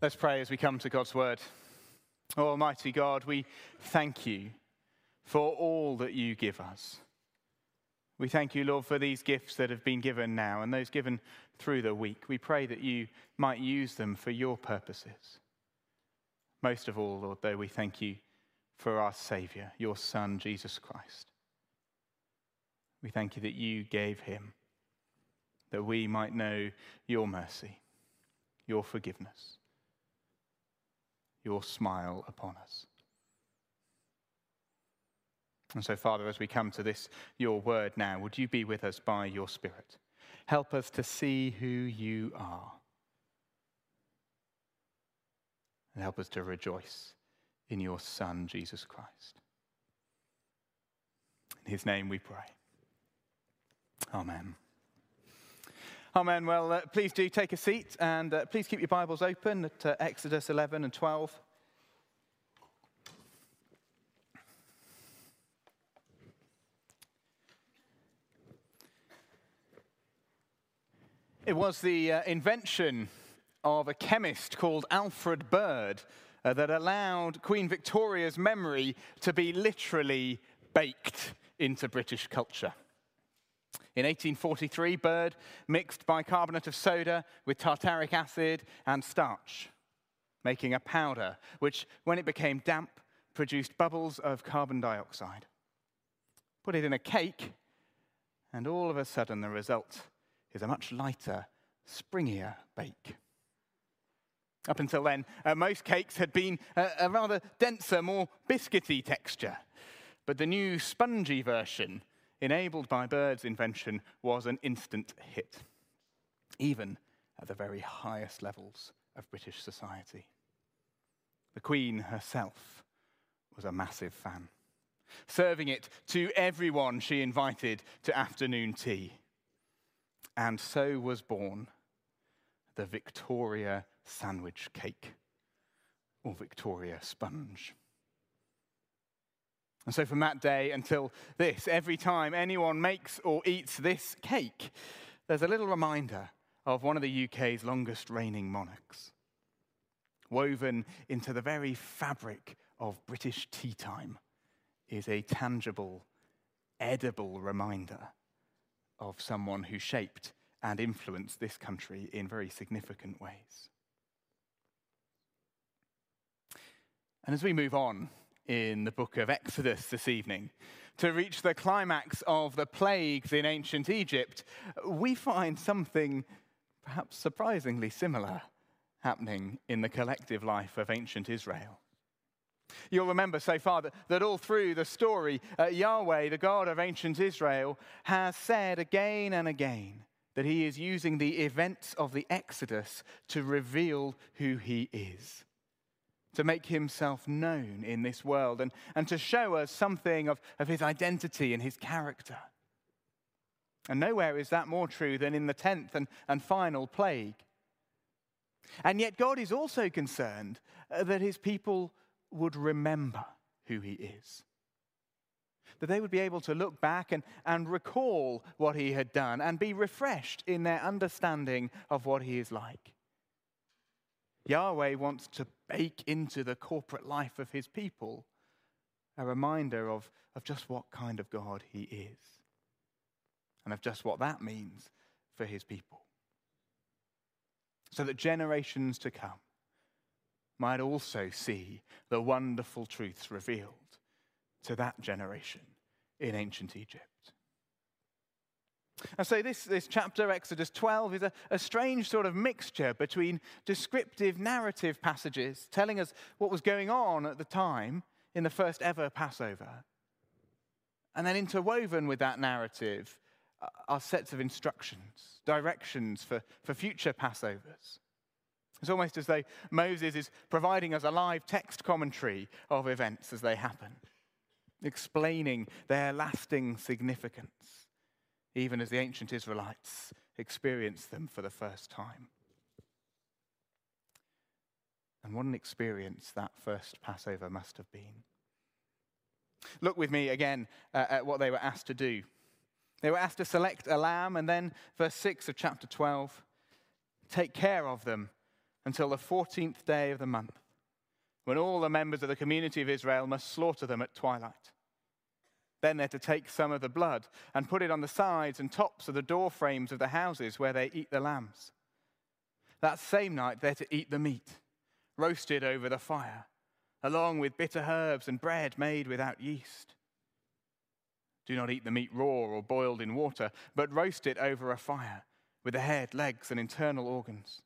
Let's pray as we come to God's word. Oh, Almighty God, we thank you for all that you give us. We thank you, Lord, for these gifts that have been given now and those given through the week. We pray that you might use them for your purposes. Most of all, Lord, though, we thank you for our Saviour, your Son, Jesus Christ. We thank you that you gave him that we might know your mercy, your forgiveness your smile upon us. And so, Father, as we come to this, your word now, would you be with us by your Spirit? Help us to see who you are. And help us to rejoice in your Son, Jesus Christ. In his name we pray. Amen. Amen. Well, uh, please do take a seat and uh, please keep your Bibles open at uh, Exodus 11 and 12. It was the uh, invention of a chemist called Alfred Bird uh, that allowed Queen Victoria's memory to be literally baked into British culture. In 1843, Bird mixed bicarbonate of soda with tartaric acid and starch, making a powder which, when it became damp, produced bubbles of carbon dioxide. Put it in a cake, and all of a sudden the result is a much lighter, springier bake. Up until then, uh, most cakes had been a, a rather denser, more biscuity texture. But the new spongy version enabled by Bird's invention, was an instant hit, even at the very highest levels of British society. The Queen herself was a massive fan, serving it to everyone she invited to afternoon tea. And so was born the Victoria sandwich cake, or Victoria sponge. And so, from that day until this, every time anyone makes or eats this cake, there's a little reminder of one of the UK's longest reigning monarchs. Woven into the very fabric of British tea time is a tangible, edible reminder of someone who shaped and influenced this country in very significant ways. And as we move on in the book of Exodus this evening. To reach the climax of the plagues in ancient Egypt, we find something perhaps surprisingly similar happening in the collective life of ancient Israel. You'll remember so far that, that all through the story, uh, Yahweh, the God of ancient Israel, has said again and again that he is using the events of the Exodus to reveal who he is to make himself known in this world and, and to show us something of, of his identity and his character. And nowhere is that more true than in the tenth and, and final plague. And yet, God is also concerned uh, that his people would remember who he is. That they would be able to look back and, and recall what he had done and be refreshed in their understanding of what he is like. Yahweh wants to bake into the corporate life of his people a reminder of, of just what kind of God he is and of just what that means for his people. So that generations to come might also see the wonderful truths revealed to that generation in ancient Egypt. And so, this, this chapter, Exodus 12, is a, a strange sort of mixture between descriptive narrative passages telling us what was going on at the time in the first ever Passover. And then, interwoven with that narrative uh, are sets of instructions, directions for, for future Passovers. It's almost as though Moses is providing us a live text commentary of events as they happen, explaining their lasting significance even as the ancient Israelites experienced them for the first time. And what an experience that first Passover must have been. Look with me again uh, at what they were asked to do. They were asked to select a lamb, and then, verse 6 of chapter 12, take care of them until the 14th day of the month, when all the members of the community of Israel must slaughter them at twilight. Then they're to take some of the blood and put it on the sides and tops of the door frames of the houses where they eat the lambs. That same night, they're to eat the meat, roasted over the fire, along with bitter herbs and bread made without yeast. Do not eat the meat raw or boiled in water, but roast it over a fire, with the head, legs, and internal organs.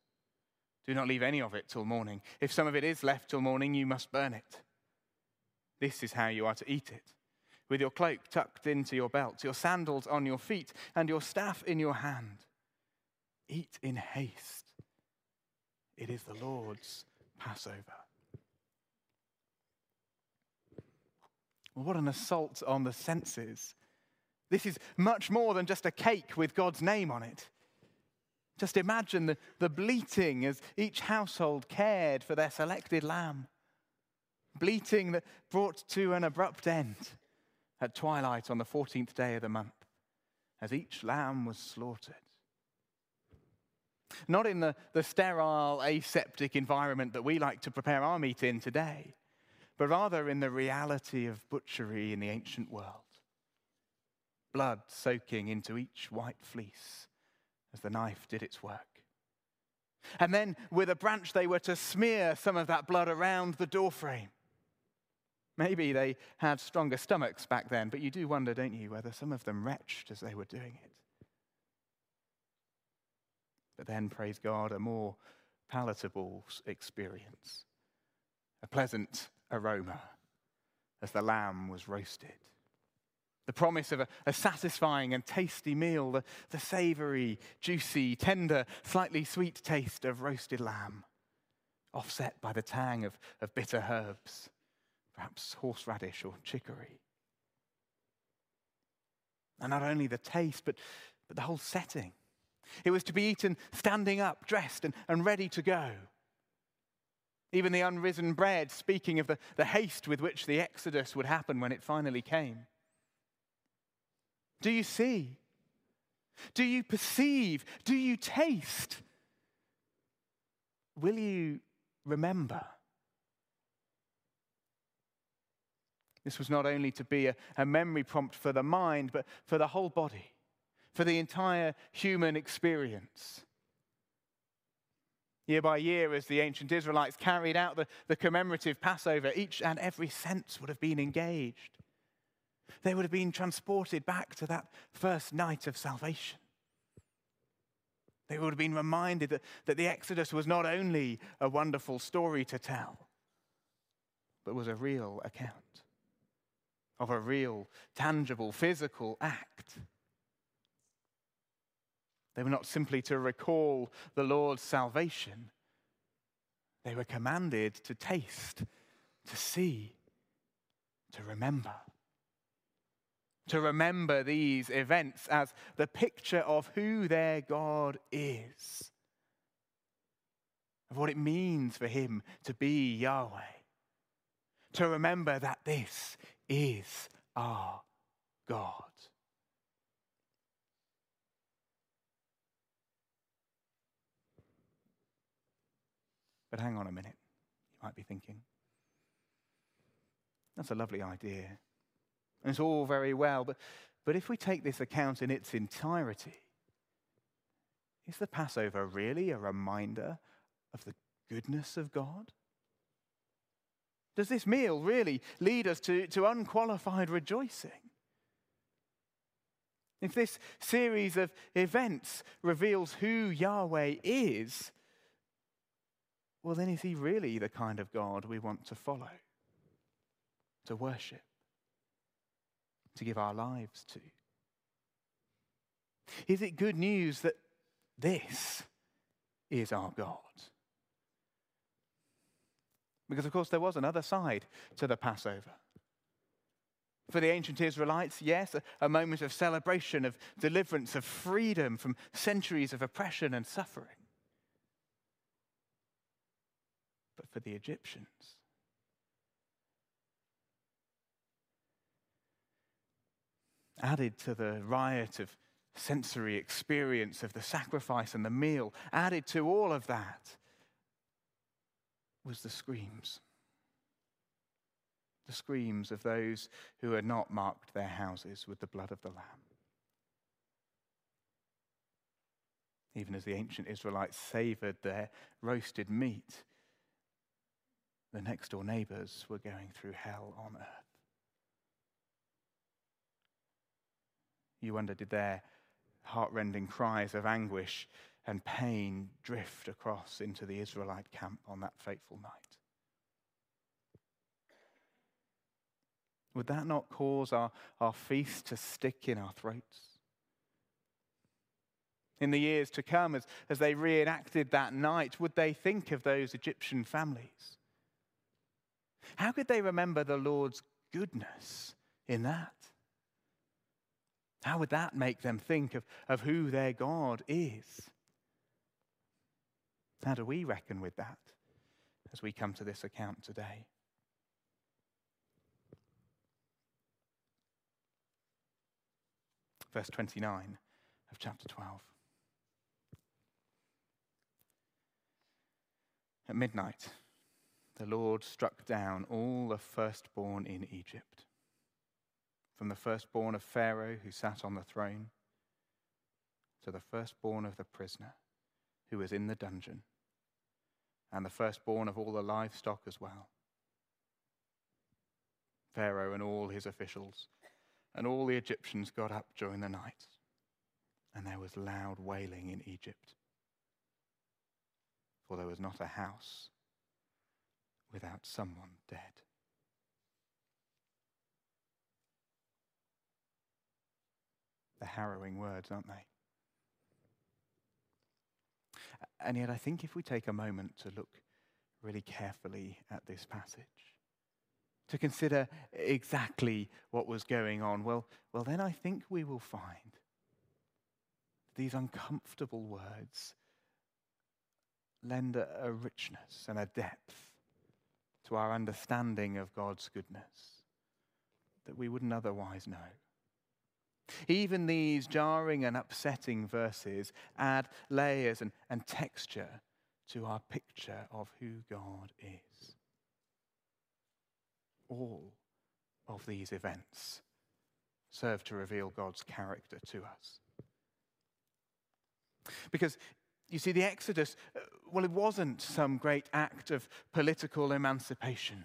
Do not leave any of it till morning. If some of it is left till morning, you must burn it. This is how you are to eat it with your cloak tucked into your belt, your sandals on your feet, and your staff in your hand. Eat in haste. It is the Lord's Passover. What an assault on the senses. This is much more than just a cake with God's name on it. Just imagine the, the bleating as each household cared for their selected lamb. Bleating that brought to an abrupt end at twilight on the 14th day of the month, as each lamb was slaughtered. Not in the, the sterile, aseptic environment that we like to prepare our meat in today, but rather in the reality of butchery in the ancient world. Blood soaking into each white fleece as the knife did its work. And then, with a branch, they were to smear some of that blood around the doorframe Maybe they had stronger stomachs back then, but you do wonder, don't you, whether some of them retched as they were doing it. But then, praise God, a more palatable experience, a pleasant aroma as the lamb was roasted. The promise of a, a satisfying and tasty meal, the, the savory, juicy, tender, slightly sweet taste of roasted lamb, offset by the tang of, of bitter herbs perhaps horseradish or chicory. And not only the taste, but, but the whole setting. It was to be eaten standing up, dressed, and, and ready to go. Even the unrisen bread, speaking of the, the haste with which the Exodus would happen when it finally came. Do you see? Do you perceive? Do you taste? Will you remember? This was not only to be a, a, memory prompt for the mind, but for the whole body, for the entire human experience. Year by year, as the ancient Israelites carried out the, the commemorative Passover, each and every sense would have been engaged. They would have been transported back to that first night of salvation. They would have been reminded that, that the Exodus was not only a wonderful story to tell, but was a real account of a real, tangible, physical act. They were not simply to recall the Lord's salvation, they were commanded to taste, to see, to remember. To remember these events as the picture of who their God is, of what it means for Him to be Yahweh. To remember that this is our God. But hang on a minute, you might be thinking. That's a lovely idea. And it's all very well, but, but if we take this account in its entirety, is the Passover really a reminder of the goodness of God? Does this meal really lead us to, to unqualified rejoicing? If this series of events reveals who Yahweh is, well, then is he really the kind of God we want to follow, to worship, to give our lives to? Is it good news that this is our God? Because, of course, there was another side to the Passover. For the ancient Israelites, yes, a, moment of celebration, of deliverance, of freedom from centuries of oppression and suffering. But for the Egyptians, added to the riot of sensory experience of the sacrifice and the meal, added to all of that was the screams. The screams of those who had not marked their houses with the blood of the Lamb. Even as the ancient Israelites savored their roasted meat, the next door neighbors were going through hell on earth. You wonder, did their heartrending cries of anguish and pain drift across into the Israelite camp on that fateful night? Would that not cause our, our feast to stick in our throats? In the years to come, as, as they reenacted that night, would they think of those Egyptian families? How could they remember the Lord's goodness in that? How would that make them think of, of who their God is? How do we reckon with that as we come to this account today? Verse 29 of chapter 12. At midnight, the Lord struck down all the firstborn in Egypt, from the firstborn of Pharaoh who sat on the throne to the firstborn of the prisoner who was in the dungeon, and the firstborn of all the livestock as well. Pharaoh and all his officials and all the Egyptians got up during the night, and there was loud wailing in Egypt, for there was not a house without someone dead. The harrowing words, aren't they? And yet, I think if we take a moment to look really carefully at this passage, to consider exactly what was going on, well, well, then I think we will find these uncomfortable words lend a, a richness and a depth to our understanding of God's goodness that we wouldn't otherwise know. Even these jarring and upsetting verses add layers and, and texture to our picture of who God is. All of these events serve to reveal God's character to us. Because you see, the Exodus, uh, well, it wasn't some great act of political emancipation.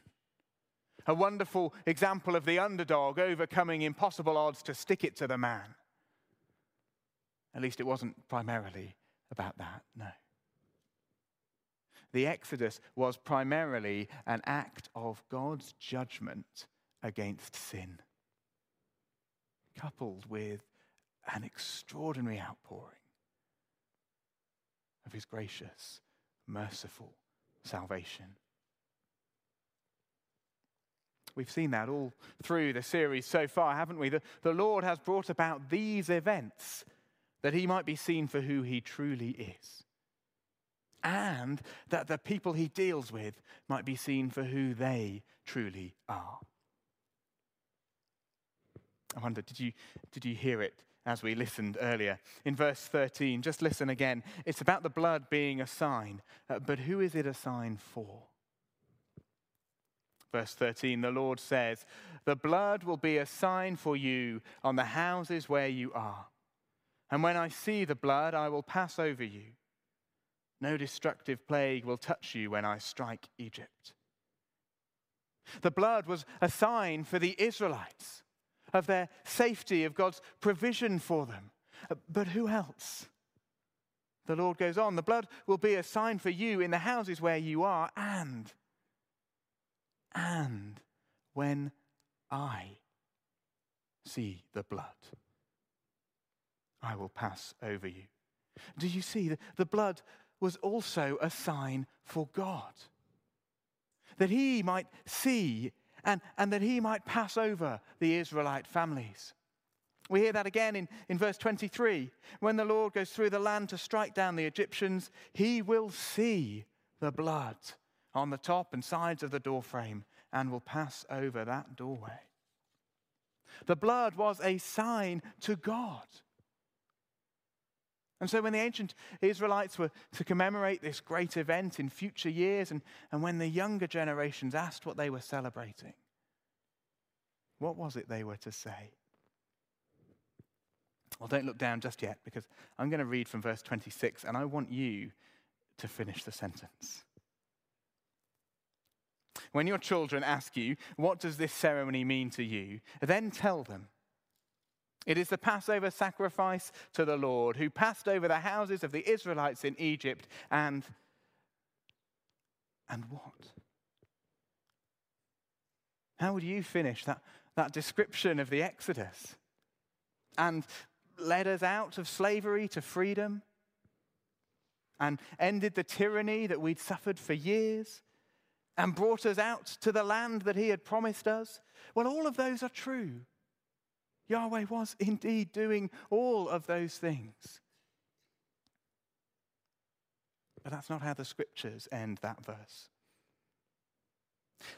A wonderful example of the underdog overcoming impossible odds to stick it to the man. At least it wasn't primarily about that, no. The Exodus was primarily an act of God's judgment against sin, coupled with an extraordinary outpouring of his gracious, merciful salvation. We've seen that all through the series so far, haven't we? The, the Lord has brought about these events that he might be seen for who he truly is. And that the people he deals with might be seen for who they truly are. I wonder, did you, did you hear it as we listened earlier. In verse 13, just listen again. It's about the blood being a sign, uh, but who is it a sign for? Verse 13, the Lord says, The blood will be a sign for you on the houses where you are. And when I see the blood, I will pass over you. No destructive plague will touch you when I strike Egypt. The blood was a sign for the Israelites of their safety, of God's provision for them. But who else? The Lord goes on, the blood will be a sign for you in the houses where you are, and, and when I see the blood, I will pass over you. Do you see? That the blood was also a sign for God, that he might see and, and that he might pass over the Israelite families. We hear that again in, in verse 23. When the Lord goes through the land to strike down the Egyptians, he will see the blood on the top and sides of the doorframe and will pass over that doorway. The blood was a sign to God. And so, when the ancient Israelites were to commemorate this great event in future years, and, and when the younger generations asked what they were celebrating, what was it they were to say? Well, don't look down just yet because I'm going to read from verse 26 and I want you to finish the sentence. When your children ask you, What does this ceremony mean to you? then tell them it is the Passover sacrifice to the Lord, who passed over the houses of the Israelites in Egypt, and. And what? How would you finish that, that description of the Exodus? And led us out of slavery to freedom? And ended the tyranny that we'd suffered for years? And brought us out to the land that He had promised us? Well, all of those are true. Yahweh was indeed doing all of those things. But that's not how the scriptures end that verse.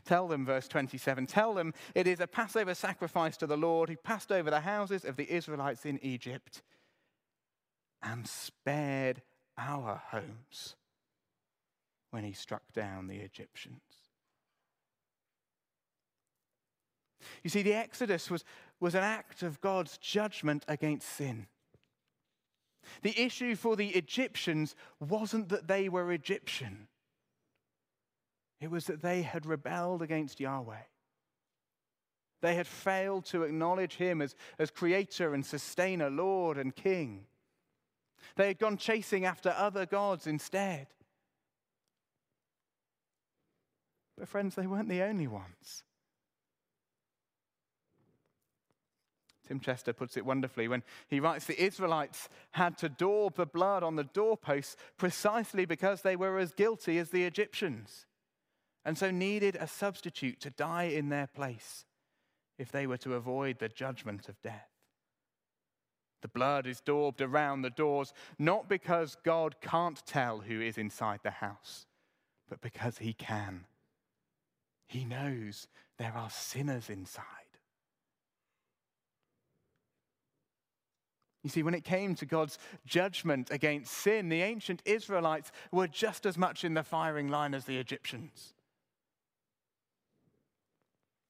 Tell them, verse 27, tell them it is a Passover sacrifice to the Lord who passed over the houses of the Israelites in Egypt and spared our homes when he struck down the Egyptians. You see, the Exodus was, was an act of God's judgment against sin. The issue for the Egyptians wasn't that they were Egyptian, it was that they had rebelled against Yahweh. They had failed to acknowledge him as, as creator and sustainer, Lord and King. They had gone chasing after other gods instead. But, friends, they weren't the only ones. Tim Chester puts it wonderfully when he writes the Israelites had to daub the blood on the doorposts precisely because they were as guilty as the Egyptians, and so needed a substitute to die in their place if they were to avoid the judgment of death. The blood is daubed around the doors, not because God can't tell who is inside the house, but because He can. He knows there are sinners inside. You see, when it came to God's judgment against sin, the ancient Israelites were just as much in the firing line as the Egyptians.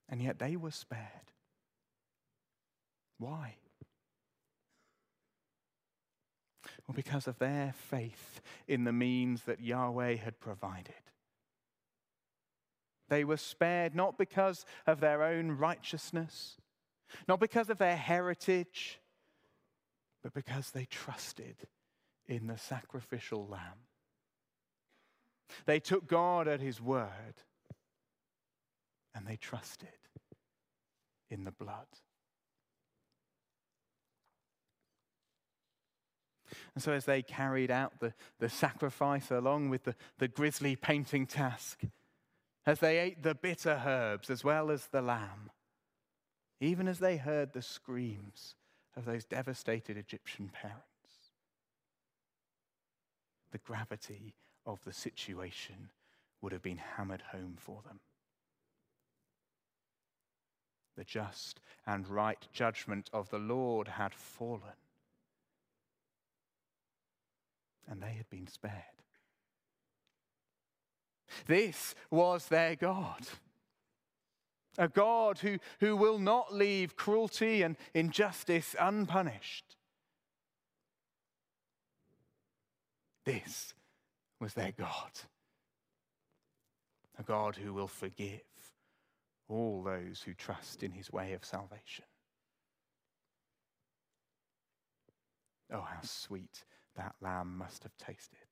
And yet they were spared. Why? Well, because of their faith in the means that Yahweh had provided. They were spared not because of their own righteousness, not because of their heritage but because they trusted in the sacrificial lamb. They took God at his word and they trusted in the blood. And so, as they carried out the, the sacrifice along with the, the grisly painting task, as they ate the bitter herbs as well as the lamb, even as they heard the screams of those devastated Egyptian parents. The gravity of the situation would have been hammered home for them. The just and right judgment of the Lord had fallen, and they had been spared. This was their God a God who, who will not leave cruelty and injustice unpunished. This was their God. A God who will forgive all those who trust in his way of salvation. Oh, how sweet that lamb must have tasted.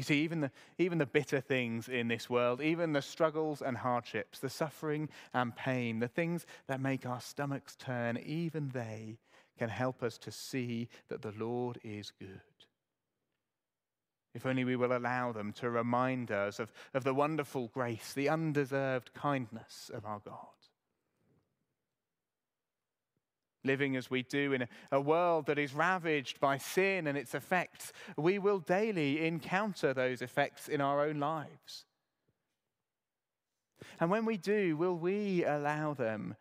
You see, even the, even the bitter things in this world, even the struggles and hardships, the suffering and pain, the things that make our stomachs turn, even they can help us to see that the Lord is good. If only we will allow them to remind us of, of the wonderful grace, the undeserved kindness of our God living as we do in a, world that is ravaged by sin and its effects, we will daily encounter those effects in our own lives. And when we do, will we allow them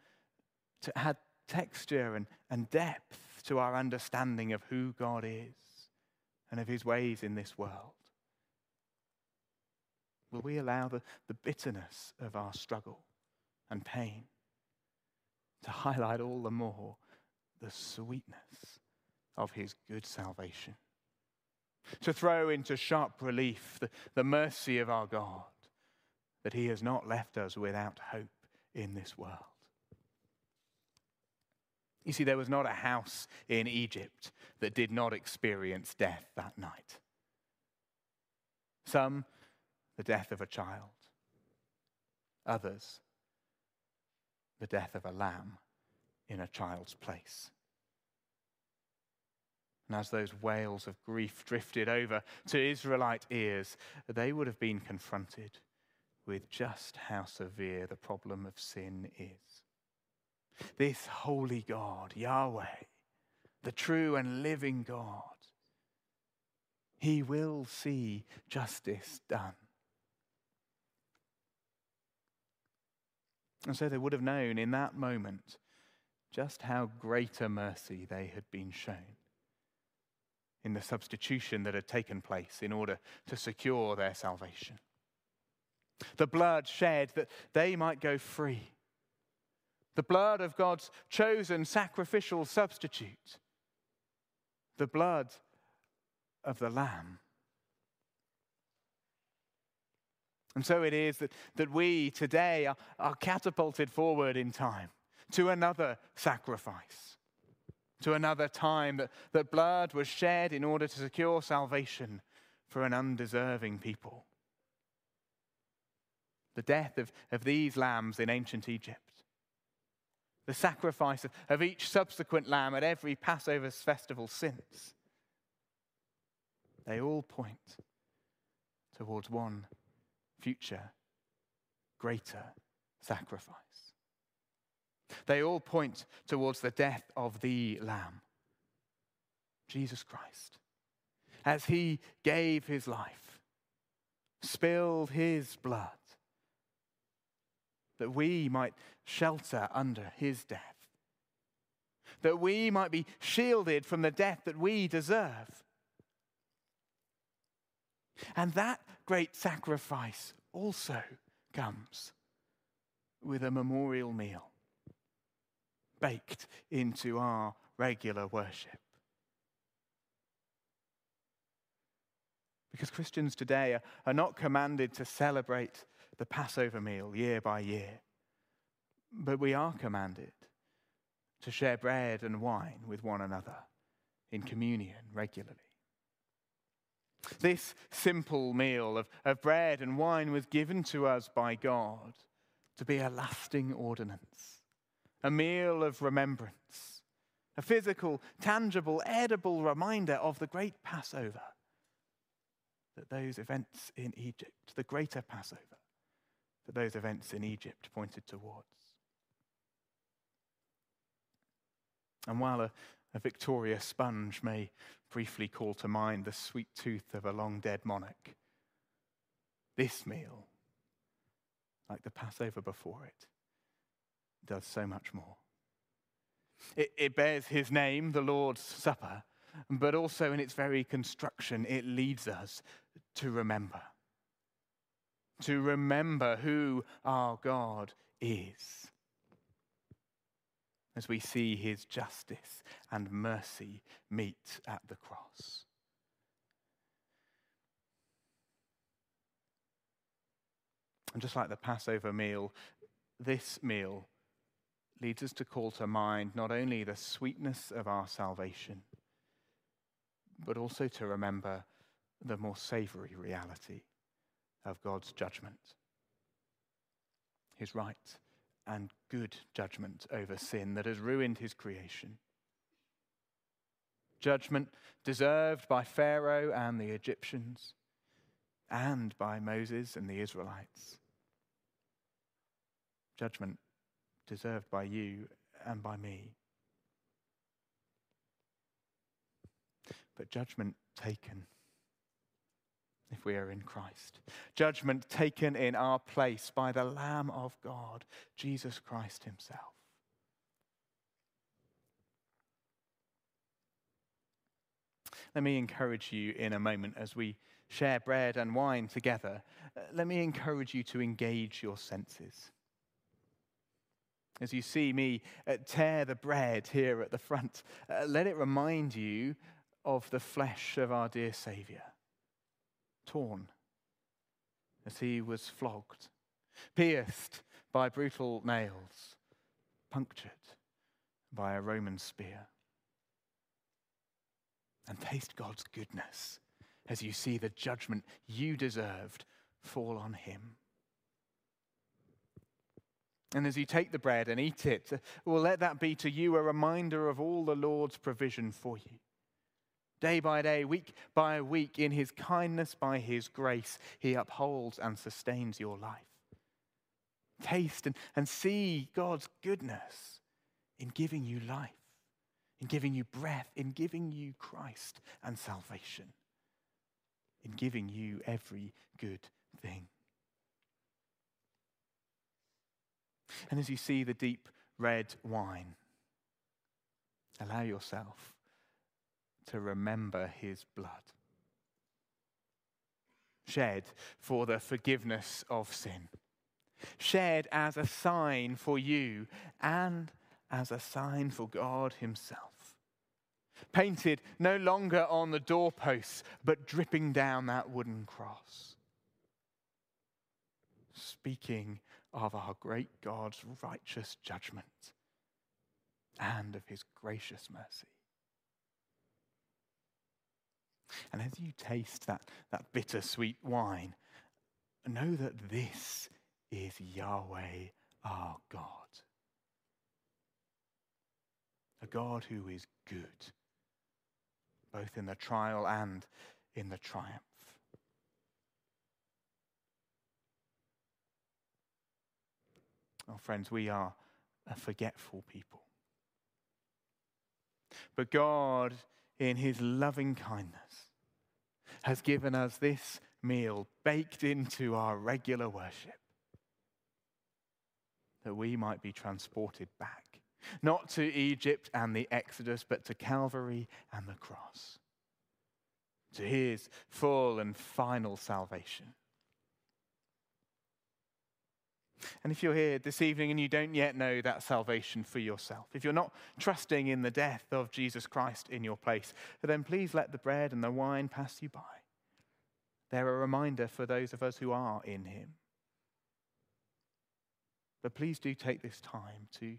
to add texture and, and depth to our understanding of who God is and of his ways in this world? Will we allow the, the bitterness of our struggle and pain to highlight all the more the sweetness of his good salvation? To throw into sharp relief the, the mercy of our God, that he has not left us without hope in this world. You see, there was not a house in Egypt that did not experience death that night. Some, the death of a child. Others, the death of a lamb in a child's place. And as those wails of grief drifted over to Israelite ears, they would have been confronted with just how severe the problem of sin is. This holy God, Yahweh, the true and living God, he will see justice done. And so they would have known in that moment just how great a mercy they had been shown in the substitution that had taken place in order to secure their salvation. The blood shed that they might go free. The blood of God's chosen sacrificial substitute. The blood of the Lamb. And so it is that, that we today are, are catapulted forward in time to another sacrifice, to another time that, that blood was shed in order to secure salvation for an undeserving people. The death of, of these lambs in ancient Egypt, the sacrifice of, of each subsequent lamb at every Passover festival since, they all point towards one future, greater sacrifice. They all point towards the death of the Lamb, Jesus Christ, as he gave his life, spilled his blood, that we might shelter under his death, that we might be shielded from the death that we deserve. And that great sacrifice also comes with a memorial meal baked into our regular worship. Because Christians today are, not commanded to celebrate the Passover meal year by year, but we are commanded to share bread and wine with one another in communion regularly. This simple meal of, of bread and wine was given to us by God to be a lasting ordinance, a meal of remembrance, a physical, tangible, edible reminder of the great Passover that those events in Egypt, the greater Passover, that those events in Egypt pointed towards. And while a, a Victoria sponge may briefly call to mind the sweet tooth of a long dead monarch. This meal, like the Passover before it, does so much more. It, it, bears his name, the Lord's Supper, but also in its very construction, it leads us to remember. To remember who our God is as we see his justice and mercy meet at the cross. And just like the Passover meal, this meal leads us to call to mind not only the sweetness of our salvation, but also to remember the more savory reality of God's judgment, his right and good judgment over sin that has ruined his creation. Judgment deserved by Pharaoh and the Egyptians, and by Moses and the Israelites. Judgment deserved by you and by me. But judgment taken if we are in Christ. Judgment taken in our place by the Lamb of God, Jesus Christ Himself. Let me encourage you in a moment as we share bread and wine together. Uh, let me encourage you to engage your senses. As you see me uh, tear the bread here at the front, uh, let it remind you of the flesh of our dear Saviour, torn as he was flogged, pierced by brutal nails, punctured by a Roman spear. And taste God's goodness as you see the judgment you deserved fall on him. And as you take the bread and eat it, well, let that be to you a reminder of all the Lord's provision for you. Day by day, week by week, in his kindness, by his grace, he upholds and sustains your life. Taste and, and see God's goodness in giving you life, in giving you breath, in giving you Christ and salvation, in giving you every good thing. And as you see the deep red wine, allow yourself to remember his blood, shed for the forgiveness of sin, shed as a sign for you and as a sign for God himself. Painted no longer on the doorposts, but dripping down that wooden cross. Speaking of our great God's righteous judgment and of his gracious mercy. And as you taste that, that bittersweet wine, know that this is Yahweh our God. A God who is good, both in the trial and in the triumph. Oh, friends, we are a forgetful people. But God, in his loving kindness, has given us this meal baked into our regular worship that we might be transported back, not to Egypt and the Exodus, but to Calvary and the cross, to his full and final salvation. And if you're here this evening and you don't yet know that salvation for yourself, if you're not trusting in the death of Jesus Christ in your place, then please let the bread and the wine pass you by. They're a reminder for those of us who are in Him. But please do take this time to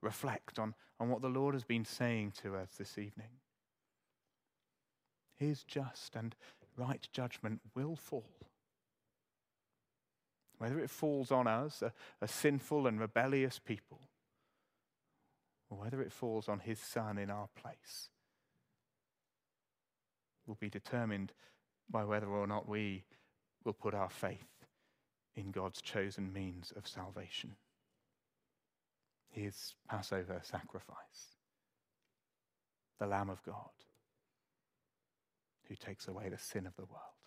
reflect on, on what the Lord has been saying to us this evening. His just and right judgment will fall whether it falls on us, a, a sinful and rebellious people, or whether it falls on his son in our place, will be determined by whether or not we will put our faith in God's chosen means of salvation. His Passover sacrifice, the Lamb of God, who takes away the sin of the world.